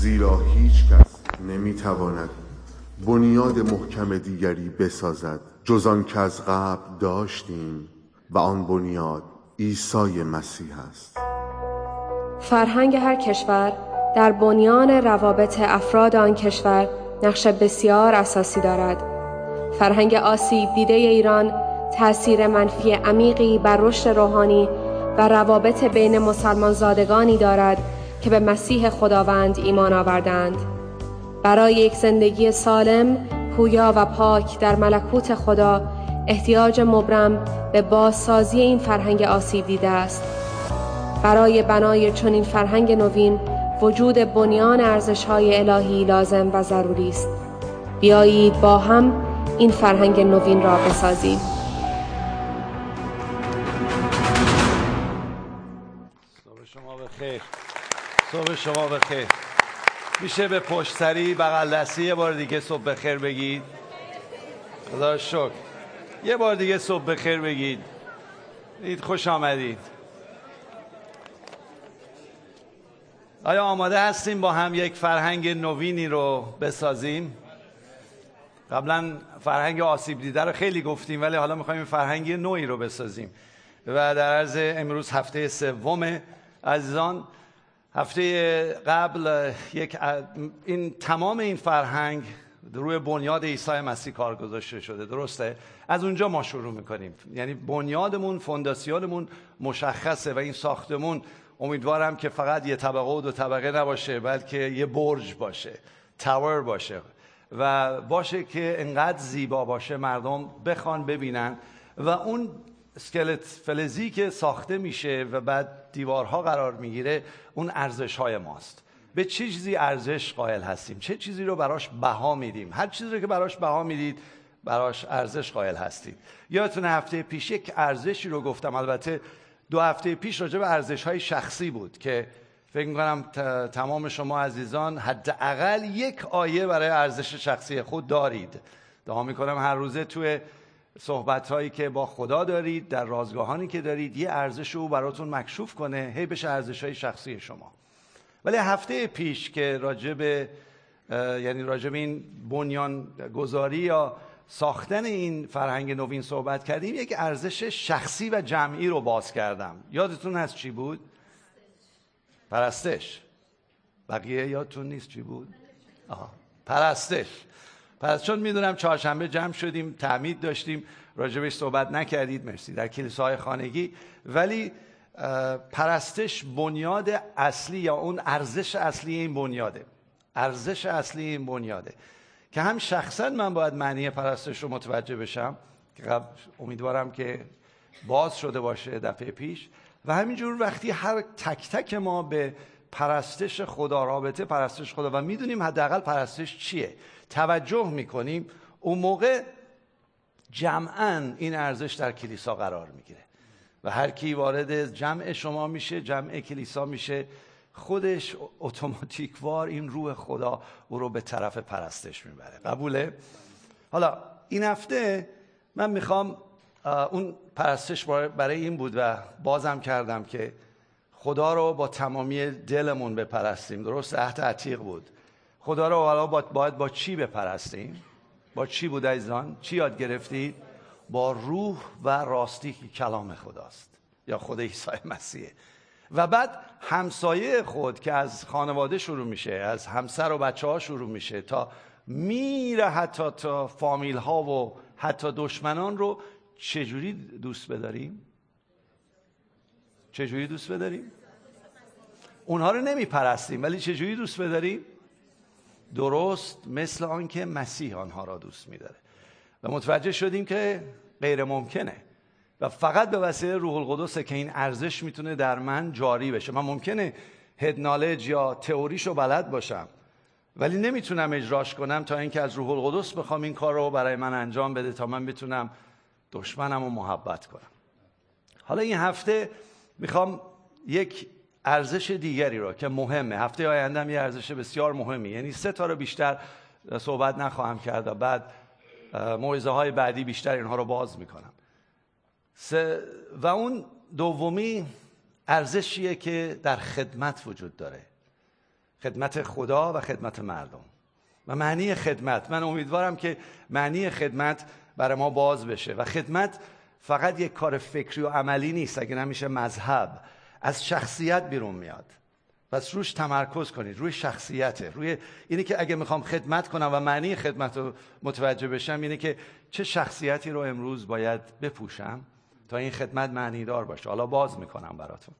زیرا هیچ کس نمی‌تواند بنیاد محکم دیگری بسازد. جز آن که از قبل داشتیم و آن بنیاد عیسی مسیح است. فرهنگ هر کشور در بنیان روابط افراد آن کشور نقش بسیار اساسی دارد. فرهنگ آسیب دیده ایران تأثیر منفی عمیقی بر رشد روحانی و روابط بین مسلمان زادگانی دارد. که به مسیح خداوند ایمان آوردند برای یک زندگی سالم، پویا و پاک در ملکوت خدا احتیاج مبرم به بازسازی این فرهنگ آسیب دیده است. برای بنای چنین فرهنگ نوین وجود بنیان ارزش های الهی لازم و ضروری است. بیایید با هم این فرهنگ نوین را بسازیم. صبح شما بخیر. میشه به پشت سری بغل دستی یه بار دیگه صبح بخیر بگید. خدا شکر. یه بار دیگه صبح بخیر بگید. اید خوش آمدید. آیا آماده هستیم با هم یک فرهنگ نوینی رو بسازیم؟ قبلا فرهنگ آسیب دیده رو خیلی گفتیم ولی حالا می‌خوایم فرهنگ نوعی رو بسازیم. و در عرض امروز هفته سوم عزیزان هفته قبل یک این تمام این فرهنگ روی بنیاد عیسی مسیح کار گذاشته شده درسته؟ از اونجا ما شروع می‌کنیم. یعنی بنیادمون فونداسیونمون مشخصه و این ساختمون امیدوارم که فقط یه طبقه و دو طبقه نباشه بلکه یه برج باشه تاور باشه. و باشه که انقدر زیبا باشه مردم بخوان ببینن. و اون اسکلت فلزی که ساخته میشه و بعد دیوارها قرار می‌گیره اون ارزش های ماست. به چه چیزی ارزش قائل هستیم؟ چه چیزی رو براش بها میدیم؟ هر چیزی رو که براش بها می‌دید براش ارزش قائل هستید. یادتون هفته پیش یک ارزشی رو گفتم. البته دو هفته پیش راجع به ارزش های شخصی بود که فکر می‌کنم تمام شما عزیزان حداقل یک آیه برای ارزش شخصی خود دارید. دعا می‌کنم هر روزه توی صحبت هایی که با خدا دارید در رازگاهانی که دارید یه ارزش او براتون مکشوف کنه هی بشه ارزش های شخصی شما ولی هفته پیش که راجب یعنی راجب این بنیان گذاری یا ساختن این فرهنگ نوین صحبت کردیم یک ارزش شخصی و جمعی رو باز کردم یادتون هست چی بود؟ پرستش بقیه یادتون نیست چی بود؟ آها. پرستش پس چون می‌دونم چهارشنبه جمع شدیم تعمید داشتیم راجبش صحبت نکردید مرسی. در کلیساهای خانگی. ولی پرستش بنیاد اصلی یا اون ارزش اصلی این بنیاده. ارزش اصلی این بنیاده. که هم شخصا من باید معنی پرستش رو متوجه بشم که امیدوارم که باز شده باشه دفعه پیش. و همینجور وقتی هر تک تک ما به پرستش خدا رابطه پرستش خدا. و می‌دونیم حداقل پرستش چیه؟ توجه می‌کنیم. اون موقع جمعا این ارزش در کلیسا قرار می‌گیره. و هر کی وارد جمع شما میشه جمع کلیسا میشه خودش اتوماتیکوار این روح خدا او رو به طرف پرستش می‌بره. قبوله؟ حالا این هفته من می‌خوام اون پرستش برای این بود و بازم کردم که خدا رو با تمامی دلمون بپرستیم. درست؟ عهد عتیق بود. خدا رو حالا باید با چی بپرستیم؟ با چی بود ایزان چی یاد گرفتید؟ با روح و راستی که کلام خداست. یا خود عیسی مسیحه و بعد همسایه خود که از خانواده شروع میشه از همسر و بچه ها شروع میشه تا میره حتی تا فامیل ها و حتی دشمنان رو چجوری دوست بداریم؟ چجوری دوست بداریم؟ اونها رو نمیپرستیم ولی چجوری دوست بداریم؟ درست مثل آنکه مسیح آنها را دوست میداره. و متوجه شدیم که غیر ممکنه. و فقط به وسیله روح القدسه که این ارزش می‌تونه در من جاری بشه. من ممکنه هد نالج یا تئوریشو بلد باشم ولی نمی‌تونم اجراش کنم تا اینکه از روح القدس بخوام این کار رو برای من انجام بده تا من بتونم دشمنم رو محبت کنم. حالا این هفته می‌خوام یک ارزش دیگری رو که مهمه. هفته آینده یه ارزش بسیار مهمی. یعنی سه تا رو بیشتر صحبت نخواهم کرد و بعد موعظه های بعدی بیشتر اینها رو باز می‌کنم. و اون دومی ارزشیه که در خدمت وجود داره. خدمت خدا و خدمت مردم. و معنی خدمت. من امیدوارم که معنی خدمت برای ما باز بشه. و خدمت فقط یک کار فکری و عملی نیست اگه نمیشه مذهب از شخصیت بیرون میاد. پس روش تمرکز کنید روی شخصیته روی اینه که اگه می‌خوام خدمت کنم و معنی خدمت رو متوجه بشم اینه که چه شخصیتی رو امروز باید بپوشم تا این خدمت معنی دار باشه. حالا باز می‌کنم براتون.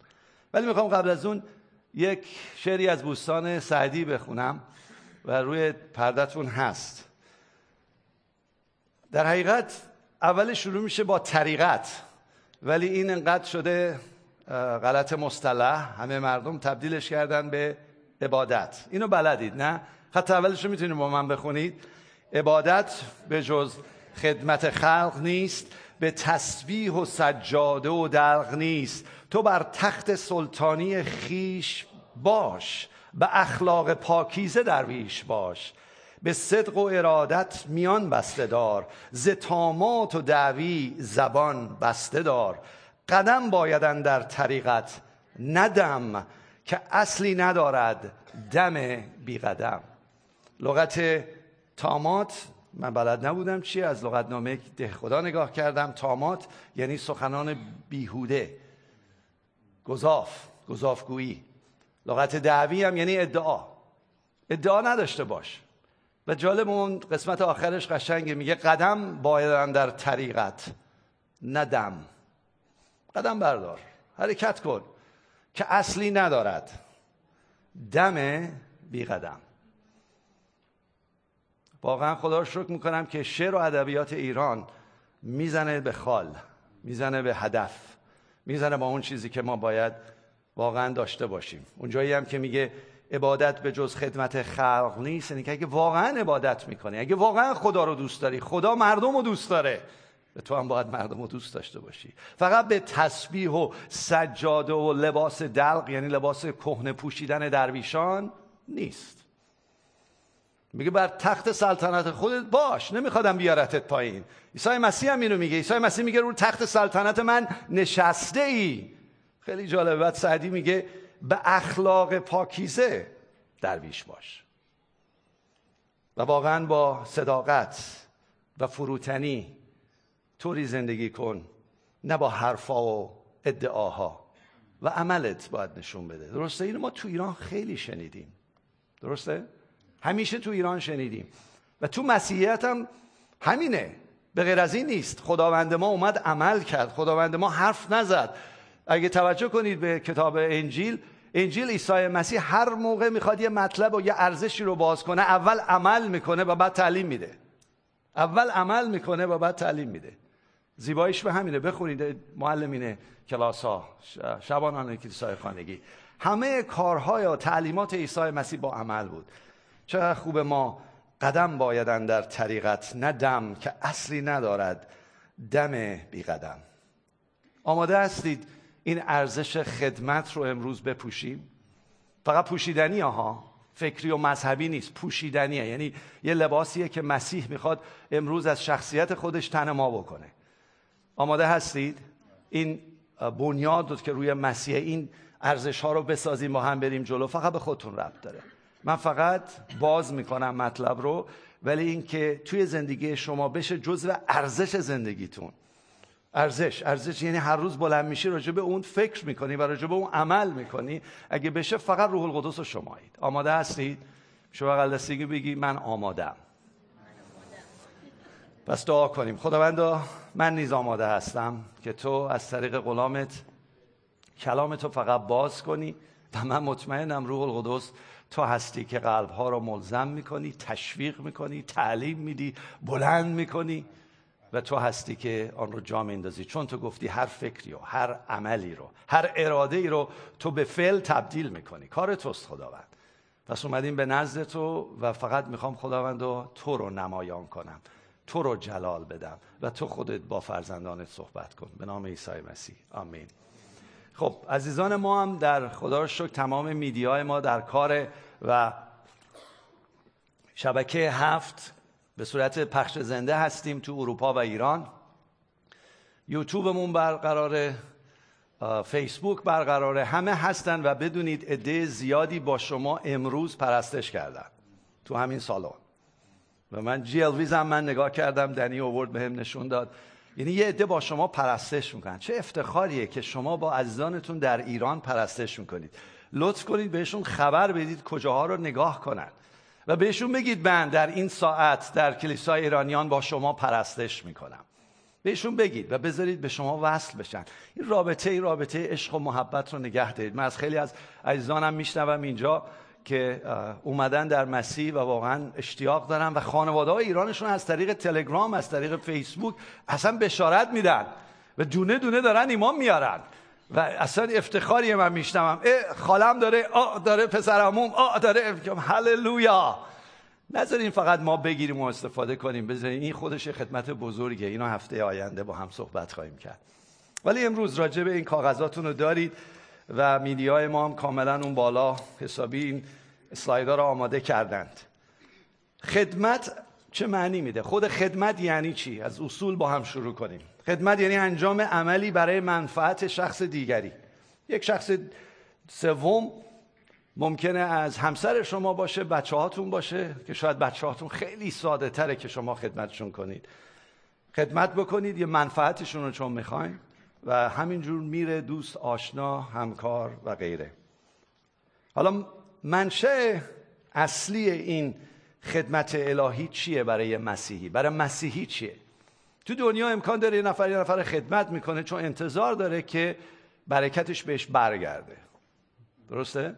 ولی می‌خوام قبل از اون یک شعری از بوستان سعدی بخونم و روی پردتون هست. در حقیقت اول شروع میشه با طریقت. ولی این انقدر شده غلط مصطلح. همه مردم تبدیلش کردن به عبادت. اینو بلدید نه؟ خط اولش رو می‌تونید با من بخونید. عبادت به جز خدمت خلق نیست به تسبیح و سجاده و دلق نیست. تو بر تخت سلطانی خیش باش به اخلاق پاکیزه درویش باش. به صدق و ارادت میان بسته دار زتامات و دعوی زبان بسته دار. قدم بایدن در طریقت ندم که اصلی ندارد دم بی قدم. لغت تامات من بلد نبودم چیه از لغتنامه ده خدا نگاه کردم. تامات یعنی سخنان بیهوده گذاف گذافگویی لغت دعوی هم یعنی ادعا. ادعا نداشته باش. و جالب اون قسمت آخرش قشنگه میگه قدم باید در طریقت ندم قدم بردار حرکت کن که اصلی ندارد. دم بی قدم. واقعا خدا رو شکر می‌کنم که شعر و ادبیات ایران می‌زنه به خال می‌زنه به هدف می‌زنه با اون چیزی که ما باید واقعا داشته باشیم. اونجایی هم که میگه عبادت به جز خدمت خلق نیست. یعنی اگه واقعا عبادت می‌کنی اگه واقعا خدا رو دوست داری خدا مردم رو دوست داره به تو هم باید مردم رو دوست داشته باشی. فقط به تسبیح و سجاده و لباس دلق یعنی لباس کهنه پوشیدن درویشان نیست. میگه بر تخت سلطنت خودت باش نمیخوادم بیارتت پایین. عیسی مسیح هم اینو میگه. عیسی مسیح میگه رو تخت سلطنت من نشسته ای خیلی جالبه. بعد سعدی میگه به اخلاق پاکیزه درویش باش. و واقعا با صداقت و فروتنی طوری زندگی کن نه با حرفا و ادعاها. و عملت باید نشون بده. درسته؟ اینو ما تو ایران خیلی شنیدیم. درسته؟ همیشه تو ایران شنیدیم. و تو مسیحیت هم همینه. به غیر از این نیست. خداوند ما اومد عمل کرد. خداوند ما حرف نزد. اگه توجه کنید به کتاب انجیل انجیل عیسی مسیح هر موقع می‌خواد یه مطلب و یه ارزشی رو باز کنه اول عمل می‌کنه و بعد تعلیم میده. اول عمل می‌کنه و بعد تعلیم میده. زیباییش به همینه. بخونید معلمین کلاس ها شبانان کلیسای خانگی. همه کارهای و تعلیمات عیسی مسیح با عمل بود. چقدر خوب ما قدم بایدن در طریقت نه دم که اصلی ندارد دم بی قدم آماده هستید این ارزش خدمت رو امروز بپوشیم. فقط پوشیدنی ها فکری و مذهبی نیست. پوشیدنیه. یعنی یه لباسیه که مسیح می‌خواد امروز از شخصیت خودش تن ما بکنه. آماده هستید؟ این بنیاد که روی مسیح این ارزش ها رو بسازیم با هم بریم جلو. فقط به خودتون ربط داره. من فقط باز می‌کنم مطلب رو ولی اینکه توی زندگی شما بشه جزو ارزش زندگیتون. ارزش. ارزش یعنی هر روز بلند میشی راجع به اون فکر می‌کنی و راجع به اون عمل می‌کنی. اگه بشه فقط روح القدس رو شمایید. آماده هستید؟ شما بغل بگی من آمادم پس دعا کنیم. خداوندا من نیز آماده هستم که تو از طریق غلامت کلام تو فقط باز کنی و من مطمئنم روح القدس تو هستی که قلبها رو ملزم می‌کنی تشویق می‌کنی تعلیم میدی بلند می‌کنی. و تو هستی که آن رو جا میندازی. چون تو گفتی هر فکری و هر عملی رو هر اراده ای رو تو به فعل تبدیل می‌کنی. کار توست خداوند. پس اومدیم به نزد تو و فقط می‌خوام خداوند و تو رو نمایان کنم. تو رو جلال بدم و تو خودت با فرزندانت صحبت کن. به نام عیسی مسیح. آمین. خب عزیزان ما هم در خدا شکر تمام میدیای ما در کار و شبکه هفت به صورت پخش زنده هستیم تو اروپا و ایران. یوتیوبمون برقراره فیسبوک برقراره همه هستن و بدونید عده زیادی با شما امروز پرستش کردن تو همین سالن. و من جی هم من نگاه کردم دنی اوورد بهم نشون داد. یعنی یه عده با شما پرستش می‌کنن. چه افتخاریه که شما با عزیزانتون در ایران پرستش می‌کنید. لطف کنید بهشون خبر بدید کجاها رو نگاه کنن. و بهشون بگید من در این ساعت در کلیسای ایرانیان با شما پرستش می‌کنم. بهشون بگید و بذارید به شما وصل بشن. این رابطه این رابطه عشق و محبت رو نگه دارید. من از خیلی از عزیزانم میشنوم اینجا که اومدن در مسیح و واقعا اشتیاق دارن و خانواده های ایرانشون از طریق تلگرام از طریق فیسبوک اصلا بشارت میدن. و دونه دونه دارن ایمان میارن. و اصلا افتخاری من میشنوم. خالم داره آ داره پسرموم آ داره. هللویا. نذارین فقط ما بگیریم و استفاده کنیم. بذارین این خودش خدمت بزرگه. اینو هفته آینده با هم صحبت خواهیم کرد. ولی امروز راجع به این کاغذاتون رو دارید و میدیای ما هم کاملا اون بالا حسابی این اسلایدها رو آماده کردند. خدمت چه معنی میده؟ خود خدمت یعنی چی؟ از اصول با هم شروع کنیم. خدمت یعنی انجام عملی برای منفعت شخص دیگری. یک شخص سوم ممکنه از همسر شما باشه بچه هاتون باشه که شاید بچه هاتون خیلی ساده تره که شما خدمتشون کنید. خدمت بکنید یه منفعتشون رو چون می‌خواین و همینجور میره دوست آشنا همکار و غیره. حالا منشه اصلی این خدمت الهی چیه برای مسیحی؟ برای مسیحی چیه؟ تو دنیا امکان داره یه نفر یه نفر خدمت می‌کنه چون انتظار داره که برکتش بهش برگرده. درسته؟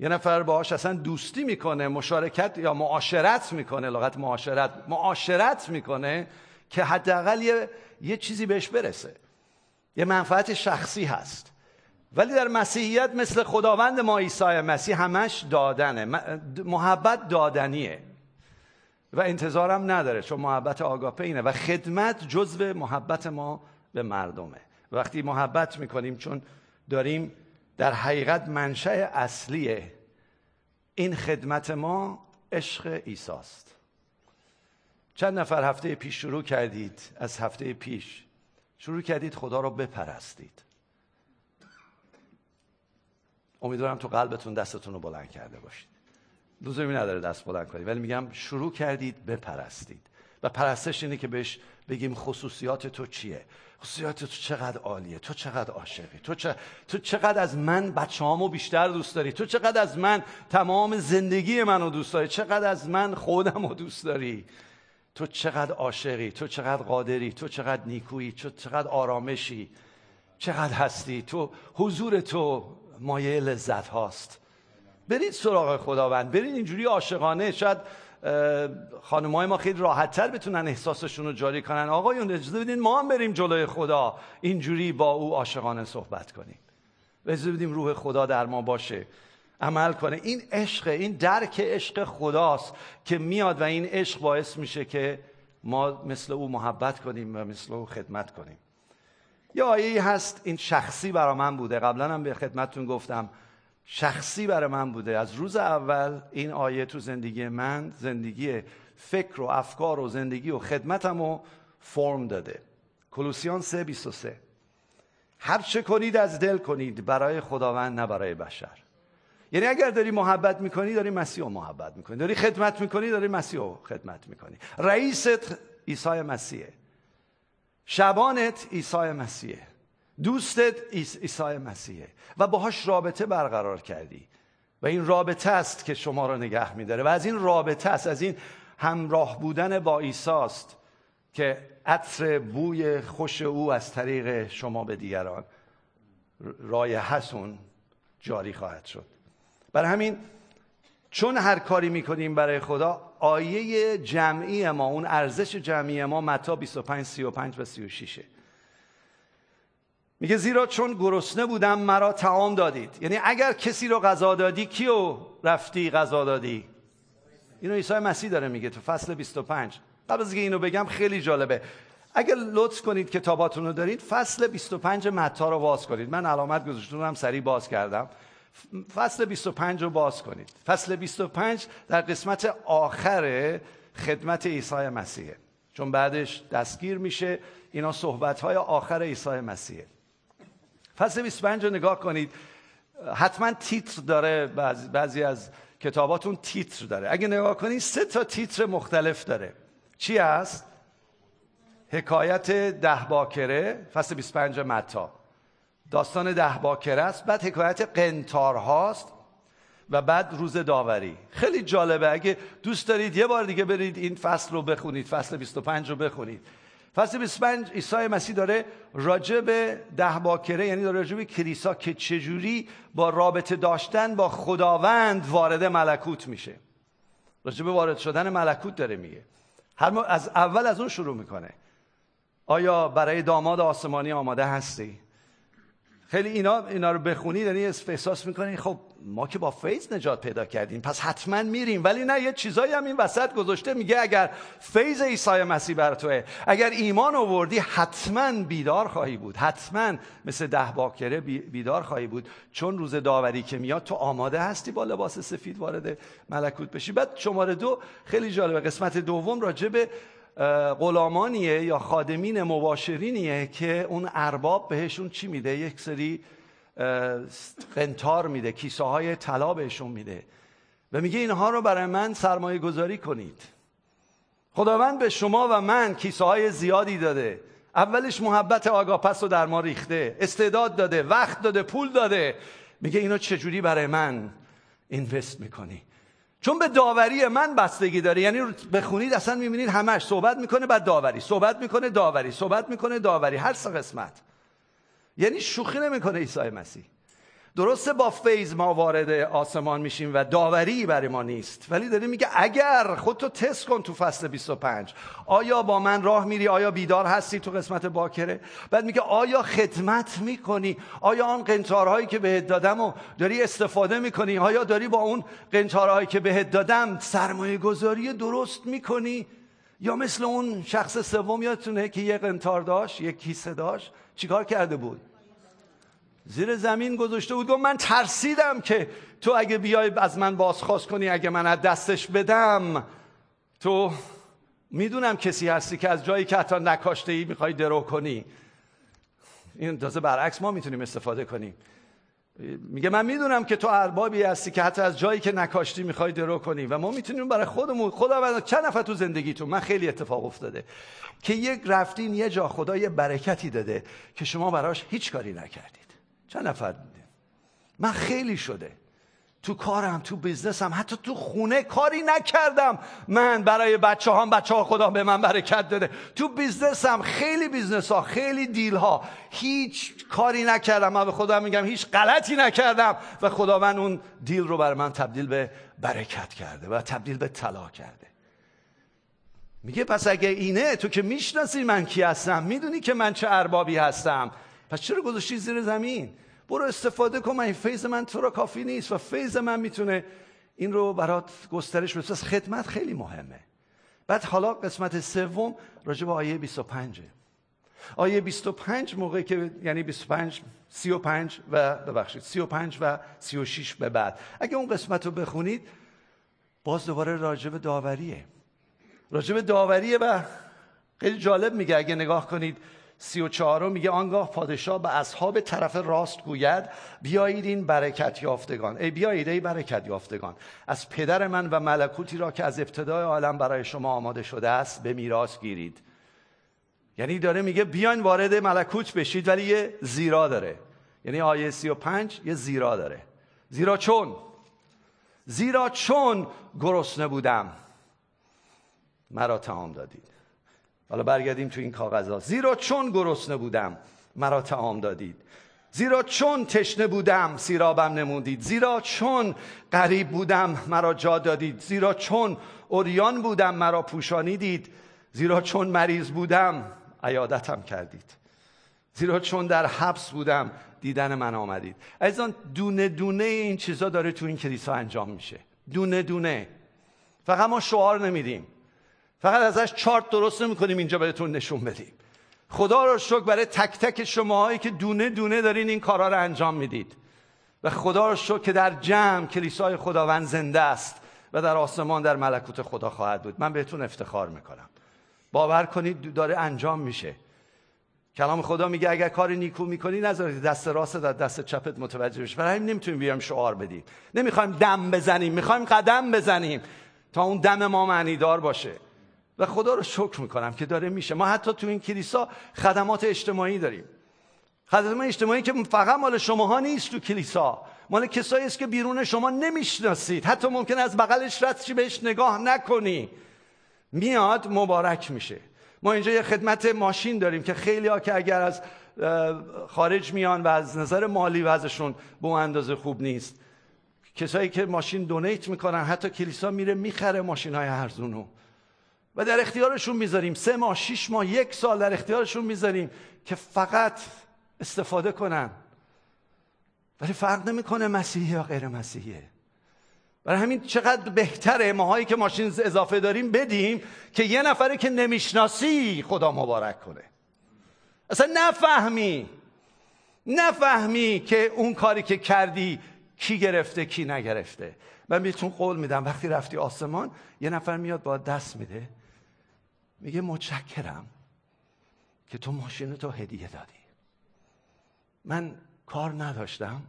یه نفر باهاش اصلا دوستی می‌کنه مشارکت یا معاشرت می‌کنه لغت معاشرت معاشرت می‌کنه که حداقل یه،, یه چیزی بهش برسه. یه منفعت شخصی هست. ولی در مسیحیت مثل خداوند ما عیسی مسیح همش دادنه. محبت دادنیه. و انتظارم نداره چون محبت آگاپه اینه. و خدمت جزو محبت ما به مردمه. وقتی محبت می‌کنیم چون داریم در حقیقت منشأ اصلی این خدمت ما عشق ایساست چند نفر هفته پیش شروع کردید؟ از هفته پیش. شروع کردید خدا رو بپرستید. امیدوارم تو قلبتون دستتون رو بلند کرده باشید. لزومی نداره دست بلند کنید. ولی میگم شروع کردید بپرستید. و پرستش اینه که بهش بگیم خصوصیات تو چیه؟ خصوصیات تو چقدر عالیه؟ تو چقدر عاشقی؟ تو, تو چقدر از من بچه بیشتر دوست داری؟ تو چقدر از من تمام زندگی منو دوست داری؟ چقدر از من خودم رو دوست داری؟ تو چقدر عاشقی؟ تو چقدر قادری؟ تو چقدر نیکویی؟ تو چقدر آرامشی؟ چقدر هستی؟ تو حضور تو مایه لذت هاست. برید سراغ خداوند برید اینجوری عاشقانه شاید خانمای ما خیلی راحتتر بتونن احساسشون رو جاری کنن. آقایون اجازه بدین ما هم بریم جلوی خدا اینجوری با او عاشقانه صحبت کنیم. اجازه بدیم روح خدا در ما باشه عمل کنه. این عشق این درک عشق خداست که میاد و این عشق باعث میشه که ما مثل او محبت کنیم و مثل او خدمت کنیم. یه آیه هست این شخصی برا من بوده. قبلا هم به خدمتتون گفتم. شخصی برای من بوده. از روز اول این آیه تو زندگی من زندگی فکر و افکار و زندگی و خدمتم رو فرم داده. کلوسیان 3:23 هر چه کنید از دل کنید برای خداوند نه برای بشر. یعنی اگر داری محبت می‌کنی داری مسیح رو محبت می‌کنی. داری خدمت می‌کنی داری مسیح رو خدمت می‌کنی. رئیست عیسی مسیحه شبانت عیسی مسیحه دوستت عیسی مسیحه و باهاش رابطه برقرار کردی. و این رابطه است که شما رو نگه میداره. و از این رابطه است از این همراه بودن با عیسی که عطر بوی خوش او از طریق شما به دیگران رایحتون جاری خواهد شد. برای همین چون هر کاری می‌کنیم برای خدا آیه جمعی ما اون ارزش جمعی ما متا 25 35 و 36 میگه زیرا چون گرسنه بودم مرا تعام دادید. یعنی اگر کسی رو غذا دادی کیو رفتی غذا دادی؟ اینو عیسی مسیح داره میگه تو فصل 25 قبل از اینو بگم خیلی جالبه. اگر لطف کنید کتاباتون رو دارید فصل 25 متا رو باز کنید. من علامت گذاشتم سریع باز کردم. فصل 25 رو باز کنید. فصل 25 در قسمت آخر خدمت عیسی مسیحه. چون بعدش دستگیر میشه. اینا صحبت های آخر عیسی مسیحه. فصل 25 رو نگاه کنید. حتما تیتر داره بعضی, از کتاباتون تیتر داره. اگه نگاه کنید سه تا تیتر مختلف داره. چی هست؟ حکایت ده باکره فصل 25 متا. داستان ده باکره است بعد حکایت قنتار هاست و بعد روز داوری. خیلی جالبه. اگه دوست دارید یه بار دیگه برید این فصل رو بخونید فصل 25 رو بخونید. فصل 25 عیسی مسیح داره راجع به ده باکره یعنی داره راجع به کلیسا که چجوری با رابطه داشتن با خداوند وارد ملکوت میشه. راجع به وارد شدن ملکوت داره میگه. هر از اول از اون شروع می‌کنه. آیا برای داماد آسمانی آماده هستی؟ خیلی اینا اینا رو بخونید یعنی احساس می‌کنید خب ما که با فیض نجات پیدا کردیم پس حتما میریم. ولی نه یه چیزایی هم این وسط گذاشته میگه اگر فیض عیسی مسیح بر توه اگر ایمان آوردی حتما بیدار خواهی بود. حتما مثل ده باکره بیدار خواهی بود. چون روز داوری که میاد تو آماده هستی با لباس سفید وارد ملکوت بشی. بعد شماره دو خیلی جالبه قسمت دوم راجع به غلامانیه یا خادمین مباشرینیه که اون ارباب بهشون چی میده؟ یک سری قنتار میده کیسه های طلا بهشون میده. و میگه اینها رو برای من سرمایه گذاری کنید. خداوند به شما و من کیسه های زیادی داده. اولش محبت آگاپس رو در ما ریخته. استعداد داده وقت داده پول داده. میگه اینو چجوری برای من اینوست می‌کنی؟ چون به داوری من بستگی داره یعنی بخونید اصلا می‌بینید همش صحبت می‌کنه بعد داوری. صحبت می‌کنه داوری. صحبت می‌کنه داوری. هر سه قسمت. یعنی شوخی نمی‌کنه عیسی مسیح. درسته با فیض ما وارد آسمان میشیم و داوری برای ما نیست. ولی داره میگه اگر خودتو تست کن تو فصل 25 آیا با من راه میری؟ آیا بیدار هستی تو قسمت باکره؟ بعد میگه آیا خدمت می‌کنی؟ آیا آن قنطارهایی که بهت دادم و داری استفاده می‌کنی؟ آیا داری با اون قنطارهایی که بهت دادم سرمایه گذاری درست می‌کنی؟ یا مثل اون شخص سوم یادتونه که یه قنطار داشت یک کیسه داشت. چیکار کرده بود؟ زیر زمین گذاشته بود گفت من ترسیدم که تو اگه بیای از من بازخواست کنی اگه من از دستش بدم تو می‌دونم کسی هستی که از جایی که حتی نکاشته ای می‌خوای درو کنی. این تازه برعکس ما می‌تونیم استفاده کنیم. میگه من می‌دونم که تو اربابی هستی که حتی از جایی که نکاشتی می‌خوای درو کنی و ما می‌تونیم برای خودمون خدا چند نفر تو زندگیتون من خیلی اتفاق افتاده که یک رفتین یه جا خدا یه برکتی داده که شما براش هیچ کاری نکردید چند نفر دیده من خیلی شده. تو کارم تو business م حتی تو خونه کاری نکردم. من برای بچه هم بچه ها خدا به من برکت داده. تو business م خیلی business ها خیلی deal ها هیچ کاری نکردم. من به خدا میگم هیچ غلطی نکردم. و خداوند اون deal رو برای من تبدیل به برکت کرده و تبدیل به طلا کرده. میگه پس اگه اینه تو که می‌شناسی من کی هستم؟ می‌دونی که من چه اربابی هستم. پس چرا گذاشتی زیر زمین؟ برو استفاده کن من این فیض من تو را کافی نیست و فیض من می‌تونه این رو برات گسترش بده. خدمت خیلی مهمه. بعد حالا قسمت سوم راجع به آیه 25 آیه 25 موقعی که یعنی 25 35 و ببخشید 35 و 36 به بعد. اگه اون قسمت رو بخونید باز دوباره راجع به داوریه. راجع به داوریه و خیلی جالب میگه اگه نگاه کنید سی و چهارم میگه آنگاه پادشاه به اصحاب طرف راست گوید بیایید این برکت یافتگان. ای بیایید ای برکت یافتگان. از پدر من و ملکوتی را که از ابتدای عالم برای شما آماده شده است به میراث گیرید. یعنی داره میگه بیاین وارد ملکوت بشید ولی یه زیرا داره. یعنی آیه سی و پنج یه زیرا داره. زیرا چون؟ زیرا چون گرسنه بودم. مرا تمام دادید. حالا برگردیم تو این کاغذ زیرا چون گرسنه بودم مرا تعام دادید. زیرا چون تشنه بودم سیرابم نمودید. زیرا چون غریب بودم مرا جا دادید. زیرا چون اوریان بودم مرا پوشانیدید. زیرا چون مریض بودم عیادتم کردید. زیرا چون در حبس بودم دیدن من آمدید. عزیزان دونه دونه این چیزا داره تو این کلیسا انجام میشه. دونه دونه. فقط ما شعار نمیدیم. فقط ازش چارت درست نمی‌کنیم اینجا بهتون نشون بدیم. خدا رو شکر برای تک تک شماهایی که دونه دونه دارین این کارا رو انجام می‌دید. و خدا رو شکر که در جمع کلیسای خداوند زنده است و در آسمان در ملکوت خدا خواهد بود. من بهتون افتخار می‌کنم. باور کنید داره انجام میشه. کلام خدا میگه اگر کار نیکو می‌کنی نذارید دست راست در دست چپت متوجه بشه برای همین نمی‌تونیم بیایم شعار بدیم. نمی‌خوایم دم بزنیم می‌خوایم قدم بزنیم تا اون دم ما معنیدار باشه. و خدا رو شکر می‌کنم که داره میشه. ما حتی تو این کلیسا خدمات اجتماعی داریم. خدمات اجتماعی که فقط مال شماها نیست تو کلیسا. مال کسایی است که بیرون شما نمی‌شناسید. حتی ممکن از بغلش رد بهش نگاه نکنی. میاد مبارک میشه. ما اینجا یه خدمت ماشین داریم که خیلی ها که اگر از خارج میان و از نظر مالی وضعشون به اون اندازه خوب نیست. کسایی که ماشین دونیت می‌کنن حتی کلیسا میره می‌خره ماشین های هرزونو و در اختیارشون می‌ذاریم. سه ماه شیش ماه یک سال در اختیارشون می‌ذاریم که فقط استفاده کنن. ولی فرق نمی‌کنه مسیحی یا غیر مسیحیه. برای همین چقدر بهتره ماهایی که ماشین اضافه داریم بدیم که یه نفره که نمی‌شناسی خدا مبارک کنه. اصلا نفهمی نفهمی که اون کاری که کردی کی گرفته کی نگرفته. من بهتون قول میدم وقتی رفتی آسمان یه نفر میاد با دست میده. میگه متشکرم که تو ماشین تو هدیه دادی. من کار نداشتم.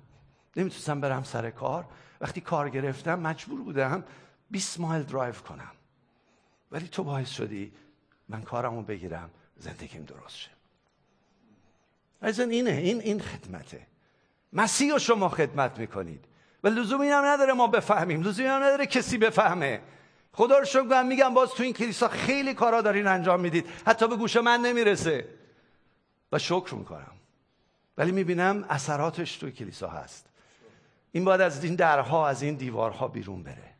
نمی‌تونستم برم سر کار. وقتی کار گرفتم مجبور بودم 20 مایل درایو کنم. ولی تو باعث شدی من کارمو بگیرم زندگیم درست شه. اینه این این خدمته. مسیح و شما خدمت می‌کنید. و لزومی هم نداره ما بفهمیم. لزومی هم نداره کسی بفهمه. خدا رو شکر میگم باز تو این کلیسا خیلی کارا دارین انجام می‌دید. حتی به گوش من نمی‌رسه. و شکر می‌کنم. ولی می‌بینم اثراتش توی کلیسا هست. این باید از این درها از این دیوارها بیرون بره.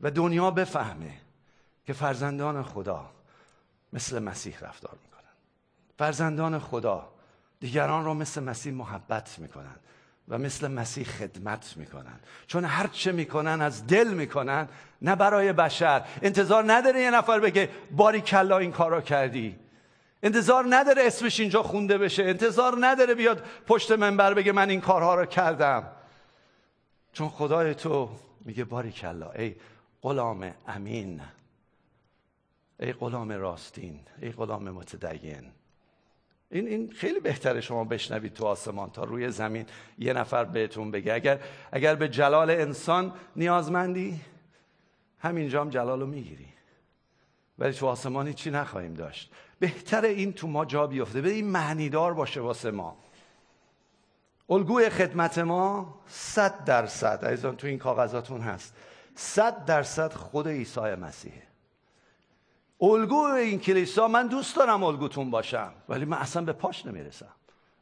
و دنیا بفهمه که فرزندان خدا مثل مسیح رفتار می‌کنن. فرزندان خدا دیگران را مثل مسیح محبت می‌کنن. و مثل مسیح خدمت می‌کنن. چون هر چه می‌کنن از دل می‌کنن نه برای بشر. انتظار نداره یه نفر بگه باری کلا این کارا کردی. انتظار نداره اسمش اینجا خونده بشه. انتظار نداره بیاد پشت منبر بگه من این کارها رو کردم. چون خدای تو میگه باری کلا. ای غلام امین. ای غلام راستین. ای غلام متدین. این این خیلی بهتره شما بشنوید تو آسمان تا روی زمین یه نفر بهتون بگه. اگر اگر به جلال انسان نیازمندی همینجا هم جلال رو می‌گیری. ولی تو آسمانی چی نخواهیم داشت؟ بهتره این تو ما جا بیفته. به این معنیدار باشه واسه ما. الگوی خدمت ما صد درصد. عزیزان تو این کاغذاتون هست. صد درصد خود عیسی مسیحه. الگو این کلیسا من دوست دارم الگوتون باشم ولی من اصلا به پاش نمی‌رسم.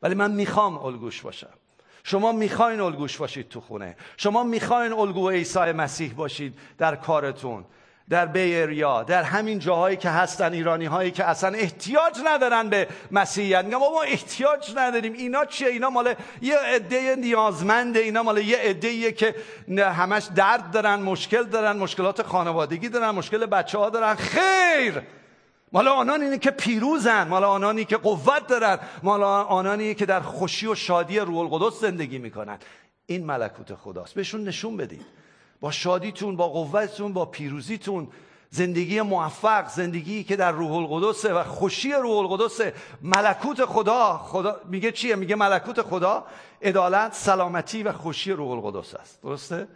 ولی من می‌خوام الگوش باشم. شما می‌خواین الگوش باشید تو خونه. شما می‌خواین الگو عیسی مسیح باشید در کارتون. در بیریا در همین جاهایی که هستن ایرانی هایی که اصلا احتیاج ندارن به مسیحیت میگم ما احتیاج نداریم اینا چیه؟ اینا مال یه عده نیازمنده اینا مال یه عده که همش درد دارن مشکل دارن مشکلات خانوادگی دارن مشکل بچه ها دارن. خیر! مال آنان اینه که پیروزن مال آنانی که قوت دارن مال آنانی که در خوشی و شادی روح القدس زندگی می‌کنن. این ملکوت خداست. بهشون نشون بدید. با شادیتون با قوتتون با پیروزیتون. زندگی موفق زندگی که در روح القدسه و خوشی روح القدسه. ملکوت خدا خدا میگه چیه؟ میگه ملکوت خدا عدالت سلامتی و خوشی روح القدس است. درسته؟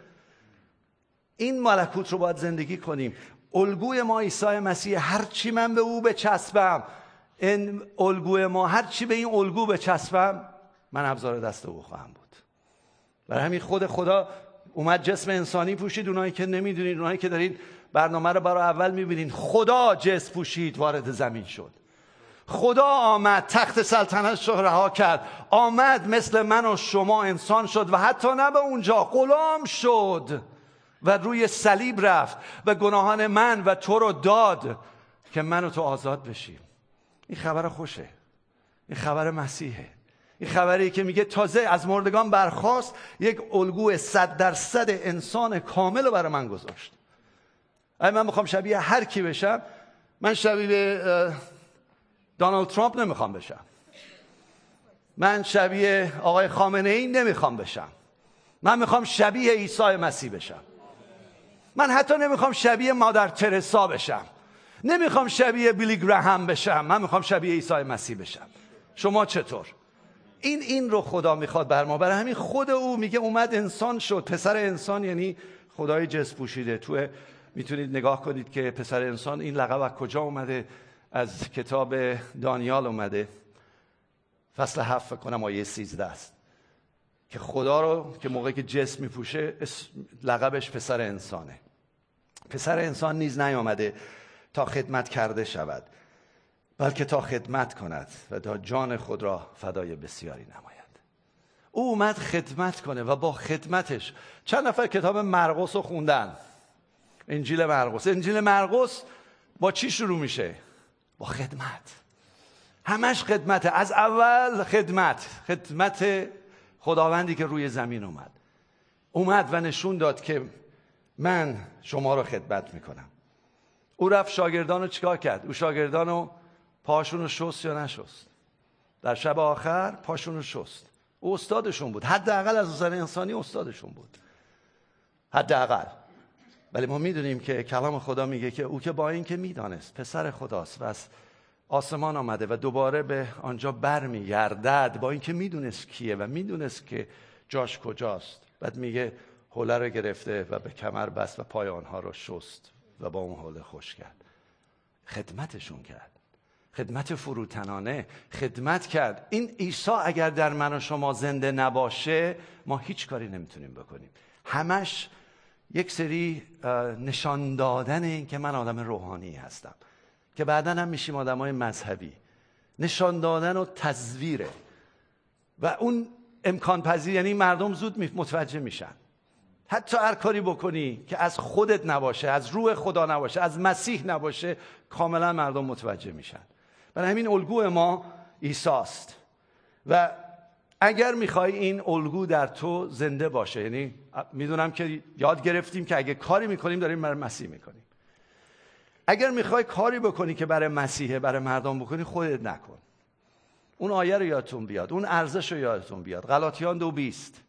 این ملکوت رو باید زندگی کنیم. الگوی ما عیسی مسیح هر چی من به او بچسبم این الگوی ما هر چی به این الگو بچسبم من ابزار دست او خواهم بود. برای همین خود خدا اومد جسم انسانی پوشید اونایی که نمی‌دونید اونایی که دارین برنامه رو برای اول می‌بینین خدا جسم پوشید وارد زمین شد. خدا آمد تخت سلطنت رو رها کرد. آمد مثل من و شما انسان شد و حتی نه به اونجا غلام شد و روی صلیب رفت و گناهان من و تو رو داد که من و تو آزاد بشیم. این خبر خوشه. این خبر مسیحه. این خبری که میگه تازه از مردگان برخواست یک الگو صد درصد انسان کامل رو برای من گذاشت. اگه من می‌خوام شبیه هر کی بشم من شبیه دانالد ترامپ نمی‌خوام بشم. من شبیه آقای خامنه ای نمی‌خوام بشم. من می‌خوام شبیه عیسی مسیح بشم. من حتی نمی‌خوام شبیه مادر ترسا بشم. نمی‌خوام شبیه بیلی گراهام بشم. من می‌خوام شبیه عیسی مسیح بشم. شما چطور؟ این این رو خدا می‌خواد بر ما. برای همین خود او میگه اومد انسان شد. پسر انسان یعنی خدای جس پوشیده. تو می‌تونید نگاه کنید که پسر انسان این لقب از کجا اومده؟ از کتاب دانیال اومده. فصل هفت کنم آیه سیزده است. که خدا رو که موقعی که جسم میپوشه لقبش پسر انسانه. پسر انسان نیز نیامده تا خدمت کرده شود. بلکه تا خدمت کند و تا جان خود را فدای بسیاری نماید. او اومد خدمت کنه و با خدمتش چند نفر کتاب مرقس رو خوندن. انجیل مرقس. انجیل مرقس با چی شروع میشه؟ با خدمت. همش خدمت. از اول خدمت. خدمت خداوندی که روی زمین اومد. اومد و نشون داد که من شما رو خدمت می‌کنم. او رفت شاگردان رو چیکار کرد؟ او شاگردان رو پاشون رو شست یا نشست؟ در شب آخر پاشون رو شست. او استادشون بود. حداقل از نظر انسانی استادشون بود. حداقل. ولی ما می‌دونیم که کلام خدا میگه که او که با اینکه می‌دانست پسر خداست. و از آسمان آمده و دوباره به آنجا برمیگردد. با اینکه می‌دونست کیه و می‌دونست که جاش کجاست. بعد میگه حوله رو گرفته و به کمر بست و پای آنها رو شست و با اون حوله خوش کرد. خدمتشون کرد. خدمت فروتنانه خدمت کرد. این عیسی اگر در من و شما زنده نباشه ما هیچ کاری نمی‌تونیم بکنیم. همش یک سری نشان دادن این که من آدم روحانی هستم. که بعدا هم میشیم آدم های مذهبی. نشان دادن و تزویره. و اون امکان پذیر یعنی مردم زود متوجه میشن. حتی هر کاری بکنی که از خودت نباشه از روح خدا نباشه از مسیح نباشه کاملا مردم متوجه میشن. برای همین الگو ما ایساست و اگر می‌خوای این الگو در تو زنده باشه یعنی می‌دونم که یاد گرفتیم که اگه کاری می‌کنیم داریم برای مسیح می‌کنیم. اگر می‌خوای کاری بکنی که برای مسیحه برای مردم بکنی خودت نکن. اون آیه رو یادتون بیاد اون ارزش رو یادتون بیاد. غلاطیان دو بیست.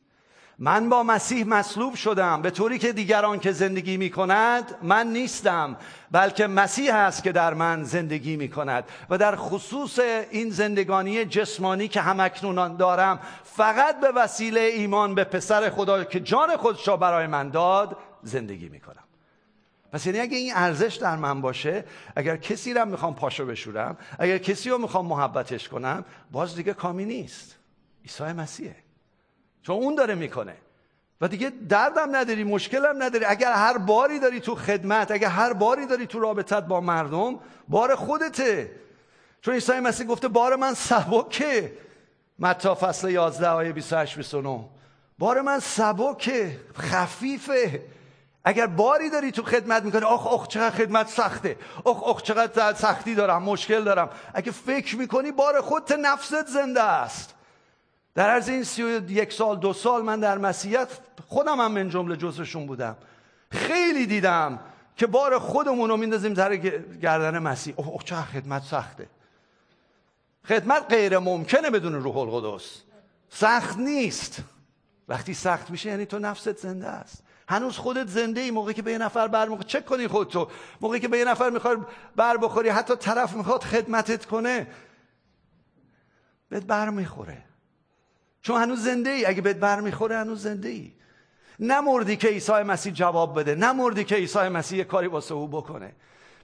من با مسیح مصلوب شدم. به طوری که دیگران که زندگی می کند من نیستم بلکه مسیح است که در من زندگی می کند و در خصوص این زندگانی جسمانی که همکنونان دارم فقط به وسیله ایمان به پسر خدا که جان خودش را برای من داد زندگی می کنم پس یعنی اگه این ارزش در من باشه اگر کسی رو می‌خوام پاشو بشورم اگر کسی رو می‌خوام محبتش کنم باز دیگه کامی نیست. عیسی مسیحه. چون اون داره می‌کنه. و دیگه دردم نداری مشکلم نداری. اگر هر باری داری تو خدمت اگر هر باری داری تو رابطت با مردم بار خودته. چون عیسی مسیح گفته بار من سبکه. متا فصل 11 آیه 28 29 بار من سبکه خفیفه. اگر باری داری تو خدمت می‌کنی آخ آخ چقدر خدمت سخته. آخ آخ چقدر سختی دارم مشکل دارم. اگه فکر می‌کنی بار خودت نفست زنده است. در عرض این سی یک سال دو سال من در مسیحیت خودم هم من جمله جزشون بودم. خیلی دیدم که بار خودمون رو میندازیم در گردن مسیح. اوه, چه خدمت سخته. خدمت غیر ممکنه بدون روح القدس. سخت نیست. وقتی سخت میشه یعنی تو نفست زنده است. هنوز خودت زنده ای موقعی که به یه نفر بر چک کنی خودتو. موقعی که به یه نفر می‌خوای بر بخوری حتی طرف می‌خواد خدمتت کنه بهت بر می‌خوره. چون هنوز زنده ای اگه بهت بر می‌خوره هنوز زنده ای نمردی که عیسی مسیح جواب بده نمردی که عیسی مسیح کاری واسه او بکنه.